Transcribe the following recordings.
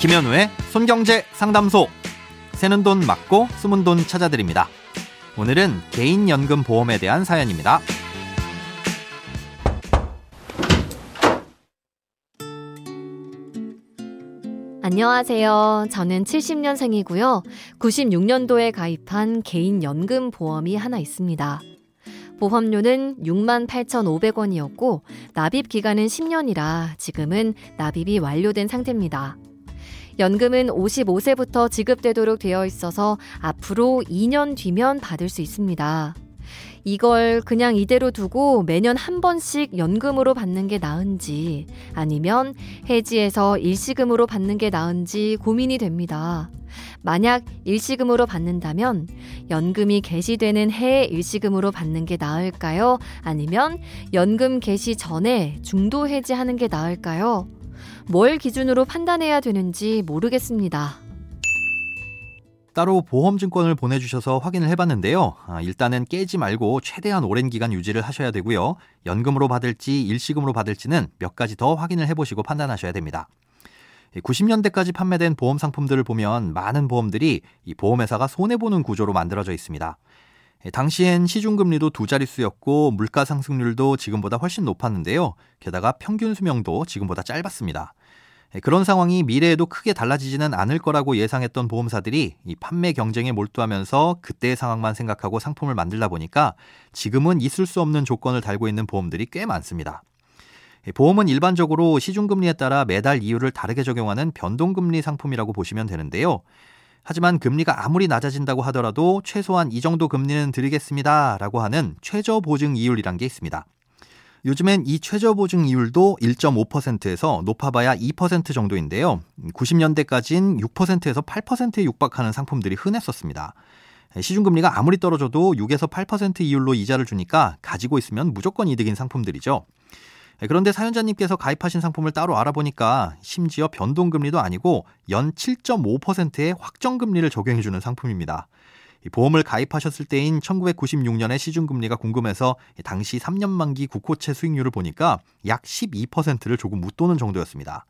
김현우의 손경제 상담소. 새는 돈 맞고 숨은 돈 찾아드립니다. 오늘은 개인연금 보험에 대한 사연입니다. 안녕하세요. 저는 70년생이고요. 96년도에 가입한 개인연금 보험이 하나 있습니다. 보험료는 68,500원이었고 납입 기간은 10년이라 지금은 납입이 완료된 상태입니다. 연금은 55세부터 지급되도록 되어 있어서 앞으로 2년 뒤면 받을 수 있습니다. 이걸 그냥 이대로 두고 매년 한 번씩 연금으로 받는 게 나은지 아니면 해지해서 일시금으로 받는 게 나은지 고민이 됩니다. 만약 일시금으로 받는다면 연금이 개시되는 해에 일시금으로 받는 게 나을까요? 아니면 연금 개시 전에 중도 해지하는 게 나을까요? 뭘 기준으로 판단해야 되는지 모르겠습니다. 따로 보험증권을 보내주셔서 확인을 해봤는데요. 아, 일단은 깨지 말고 최대한 오랜 기간 유지를 하셔야 되고요. 연금으로 받을지 일시금으로 받을지는 몇 가지 더 확인을 해보시고 판단하셔야 됩니다. 90년대까지 판매된 보험 상품들을 보면 많은 보험들이 이 보험회사가 손해보는 구조로 만들어져 있습니다. 당시엔 시중금리도 두 자릿수였고 물가 상승률도 지금보다 훨씬 높았는데요. 게다가 평균 수명도 지금보다 짧았습니다. 그런 상황이 미래에도 크게 달라지지는 않을 거라고 예상했던 보험사들이 이 판매 경쟁에 몰두하면서 그때의 상황만 생각하고 상품을 만들다 보니까 지금은 있을 수 없는 조건을 달고 있는 보험들이 꽤 많습니다. 보험은 일반적으로 시중금리에 따라 매달 이율을 다르게 적용하는 변동금리 상품이라고 보시면 되는데요. 하지만 금리가 아무리 낮아진다고 하더라도 최소한 이 정도 금리는 드리겠습니다. 라고 하는 최저 보증 이율이란 게 있습니다. 요즘엔 이 최저 보증 이율도 1.5%에서 높아봐야 2% 정도인데요. 90년대까진 6%에서 8%에 육박하는 상품들이 흔했었습니다. 시중금리가 아무리 떨어져도 6에서 8% 이율로 이자를 주니까 가지고 있으면 무조건 이득인 상품들이죠. 네, 그런데 사연자님께서 가입하신 상품을 따로 알아보니까 심지어 변동금리도 아니고 연 7.5%의 확정금리를 적용해주는 상품입니다. 보험을 가입하셨을 때인 1996년의 시중금리가 궁금해서 당시 3년 만기 국호채 수익률을 보니까 약 12%를 조금 웃도는 정도였습니다.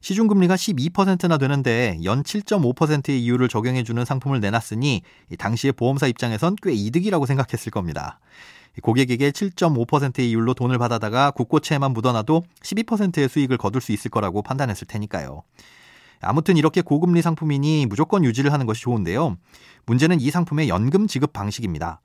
시중금리가 12%나 되는데 연 7.5%의 이율을 적용해주는 상품을 내놨으니 당시의 보험사 입장에선 꽤 이득이라고 생각했을 겁니다. 고객에게 7.5%의 이율로 돈을 받아다가 국고채에만 묻어놔도 12%의 수익을 거둘 수 있을 거라고 판단했을 테니까요. 아무튼 이렇게 고금리 상품이니 무조건 유지를 하는 것이 좋은데요. 문제는 이 상품의 연금 지급 방식입니다.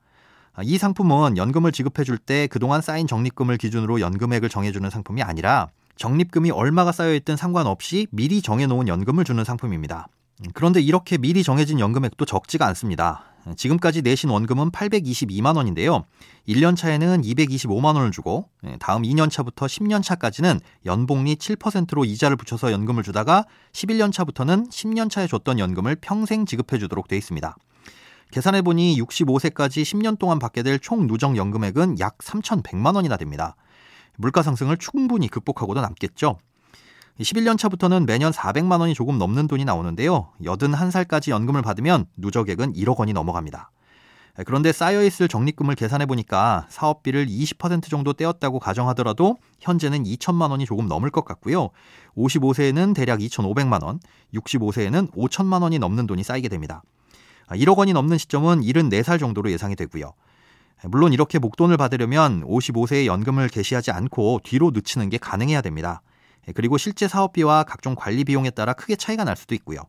이 상품은 연금을 지급해 줄 때 그동안 쌓인 적립금을 기준으로 연금액을 정해주는 상품이 아니라 적립금이 얼마가 쌓여있든 상관없이 미리 정해놓은 연금을 주는 상품입니다. 그런데 이렇게 미리 정해진 연금액도 적지가 않습니다. 지금까지 내신 원금은 822만 원인데요. 1년 차에는 225만 원을 주고 예, 다음 2년 차부터 10년 차까지는 연봉리 7%로 이자를 붙여서 연금을 주다가 11년 차부터는 10년 차에 줬던 연금을 평생 지급해 주도록 돼 있습니다. 계산해 보니 65세까지 10년 동안 받게 될 총 누적 연금액은 약 3,100만 원이나 됩니다. 물가 상승을 충분히 극복하고도 남겠죠. 11년 차부터는 매년 400만 원이 조금 넘는 돈이 나오는데요. 81살까지 연금을 받으면 누적액은 1억 원이 넘어갑니다. 그런데 쌓여있을 적립금을 계산해 보니까 사업비를 20% 정도 떼었다고 가정하더라도 현재는 2천만 원이 조금 넘을 것 같고요. 55세에는 대략 2,500만 원, 65세에는 5천만 원이 넘는 돈이 쌓이게 됩니다. 1억 원이 넘는 시점은 74살 정도로 예상이 되고요. 물론 이렇게 목돈을 받으려면 55세에 연금을 개시하지 않고 뒤로 늦추는 게 가능해야 됩니다. 예, 그리고 실제 사업비와 각종 관리 비용에 따라 크게 차이가 날 수도 있고요.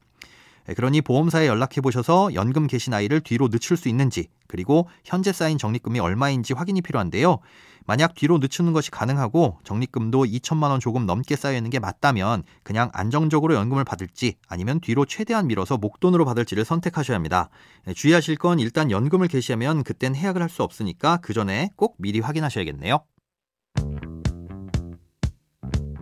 예, 그러니 보험사에 연락해 보셔서 연금 개시 나이를 뒤로 늦출 수 있는지 그리고 현재 쌓인 적립금이 얼마인지 확인이 필요한데요. 만약 뒤로 늦추는 것이 가능하고 적립금도 2천만 원 조금 넘게 쌓여 있는 게 맞다면 그냥 안정적으로 연금을 받을지 아니면 뒤로 최대한 밀어서 목돈으로 받을지를 선택하셔야 합니다. 예, 주의하실 건 일단 연금을 개시하면 그땐 해약을 할 수 없으니까 그 전에 꼭 미리 확인하셔야겠네요.